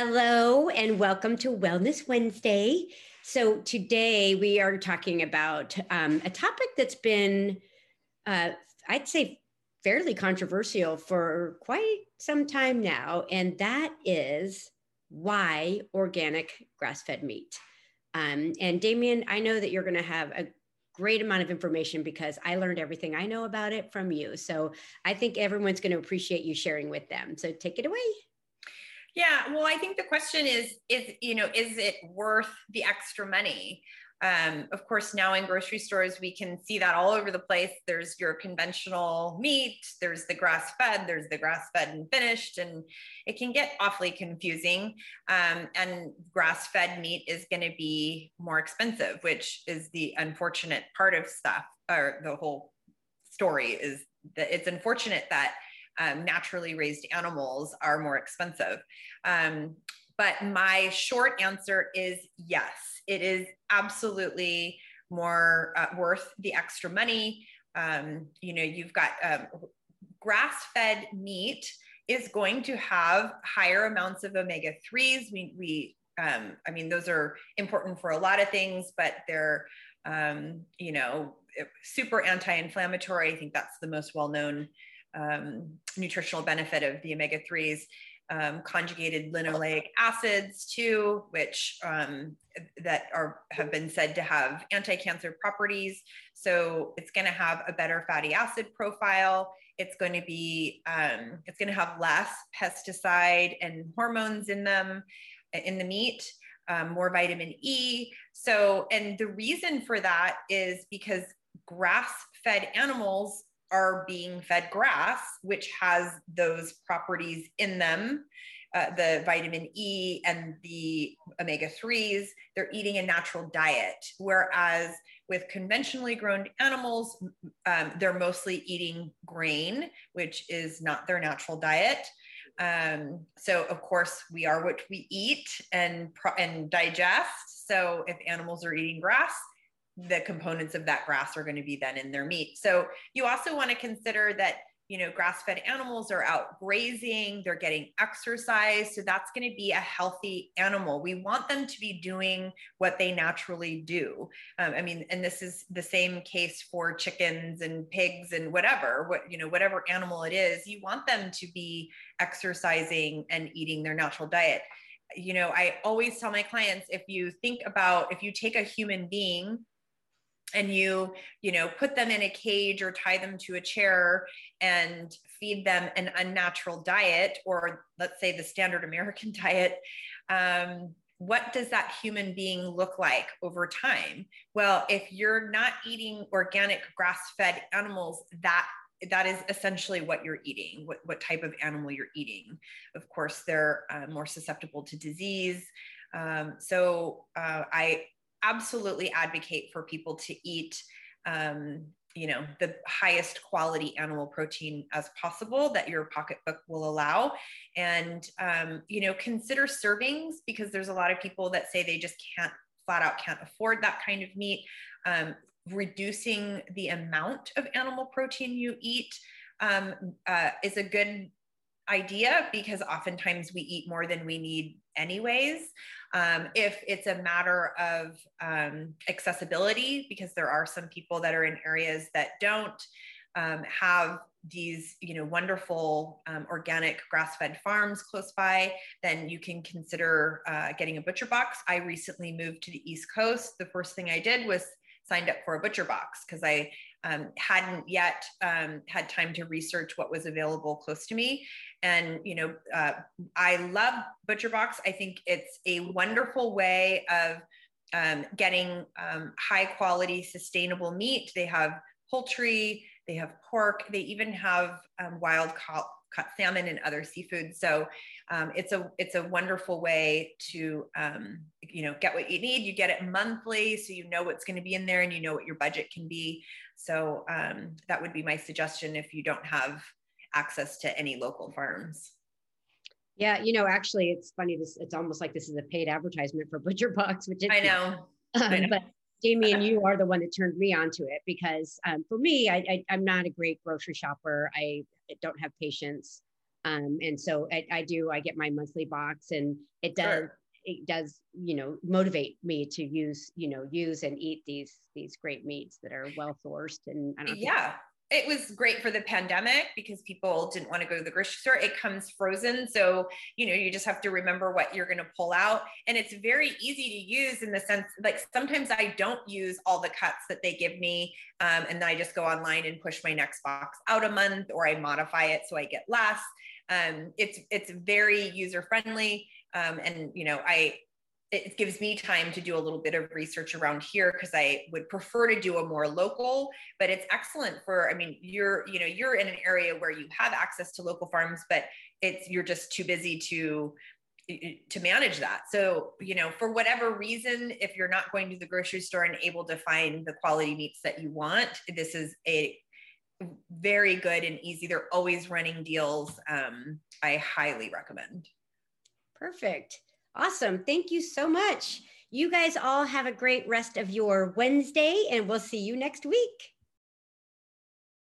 Hello, and welcome to Wellness Wednesday. So, today we are talking about um, a topic that's been, uh, I'd say, fairly controversial for quite some time now, and that is why organic grass fed meat. Um, and Damien, I know that you're going to have a great amount of information because I learned everything I know about it from you. So, I think everyone's going to appreciate you sharing with them. So, take it away. Yeah, well, I think the question is, is you know, is it worth the extra money? Um, of course, now in grocery stores, we can see that all over the place. There's your conventional meat, there's the grass fed, there's the grass fed and finished, and it can get awfully confusing. Um, and grass fed meat is going to be more expensive, which is the unfortunate part of stuff, or the whole story is that it's unfortunate that um, naturally raised animals are more expensive. Um, but my short answer is yes, it is absolutely more uh, worth the extra money. Um, you know, you've got um, grass fed meat is going to have higher amounts of omega 3s. We, we um, I mean, those are important for a lot of things, but they're, um, you know, super anti inflammatory. I think that's the most well known um, nutritional benefit of the omega 3s. Um, conjugated linoleic acids too, which um, that are have been said to have anti-cancer properties. So it's going to have a better fatty acid profile. It's going to be um, it's going to have less pesticide and hormones in them in the meat. Um, more vitamin E. So, and the reason for that is because grass fed animals are being fed grass, which has those properties in them. Uh, the vitamin E and the omega 3s, they're eating a natural diet. Whereas with conventionally grown animals, um, they're mostly eating grain, which is not their natural diet. Um, so, of course, we are what we eat and, and digest. So, if animals are eating grass, the components of that grass are going to be then in their meat. So you also want to consider that you know grass-fed animals are out grazing, they're getting exercise, so that's going to be a healthy animal. We want them to be doing what they naturally do. Um, I mean, and this is the same case for chickens and pigs and whatever, what you know, whatever animal it is, you want them to be exercising and eating their natural diet you know, I always tell my clients if you think about if you take a human being and you you know put them in a cage or tie them to a chair and feed them an unnatural diet or let's say the standard american diet um, what does that human being look like over time? Well if you're not eating organic grass-fed animals that that is essentially what you're eating what, what type of animal you're eating. Of course they're uh, more susceptible to disease. Um, so uh, i absolutely advocate for people to eat um, you know the highest quality animal protein as possible that your pocketbook will allow. And um, you know consider servings because there's a lot of people that say they just can't flat out can't afford that kind of meat. Um, reducing the amount of animal protein you eat um, uh, is a good idea because oftentimes we eat more than we need anyways. Um, if it's a matter of um, accessibility, because there are some people that are in areas that don't um, have these you know wonderful um, organic grass-fed farms close by then you can consider uh, getting a butcher box. I recently moved to the east coast. The first thing i did was signed up for a butcher box because I um, hadn't yet um, had time to research what was available close to me. And, you know, uh, I love Butcher Box. I think it's a wonderful way of um, getting um, high quality, sustainable meat. They have poultry, they have pork, they even have um, wild caught cut salmon and other seafood. So um, it's a it's a wonderful way to um, you know get what you need. You get it monthly, so you know what's going to be in there and you know what your budget can be. So um, that would be my suggestion if you don't have access to any local farms. Yeah, you know, actually, it's funny. This it's almost like this is a paid advertisement for Butcher Box, which I know. Um, I know. But Damien, you are the one that turned me onto it because um, for me, I, I, am not a great grocery shopper. I don't have patience. Um, and so I, I, do, I get my monthly box and it does, sure. it does, you know, motivate me to use, you know, use and eat these, these great meats that are well sourced. And I don't Yeah it was great for the pandemic because people didn't want to go to the grocery store. It comes frozen. So, you know, you just have to remember what you're going to pull out. And it's very easy to use in the sense like sometimes I don't use all the cuts that they give me. Um, and then I just go online and push my next box out a month or I modify it so I get less. Um, it's it's very user friendly. Um, and you know, I it gives me time to do a little bit of research around here because I would prefer to do a more local, but it's excellent for, I mean, you're, you know, you're in an area where you have access to local farms, but it's, you're just too busy to, to manage that. So, you know, for whatever reason, if you're not going to the grocery store and able to find the quality meats that you want, this is a very good and easy. They're always running deals. Um, I highly recommend. Perfect. Awesome. Thank you so much. You guys all have a great rest of your Wednesday, and we'll see you next week.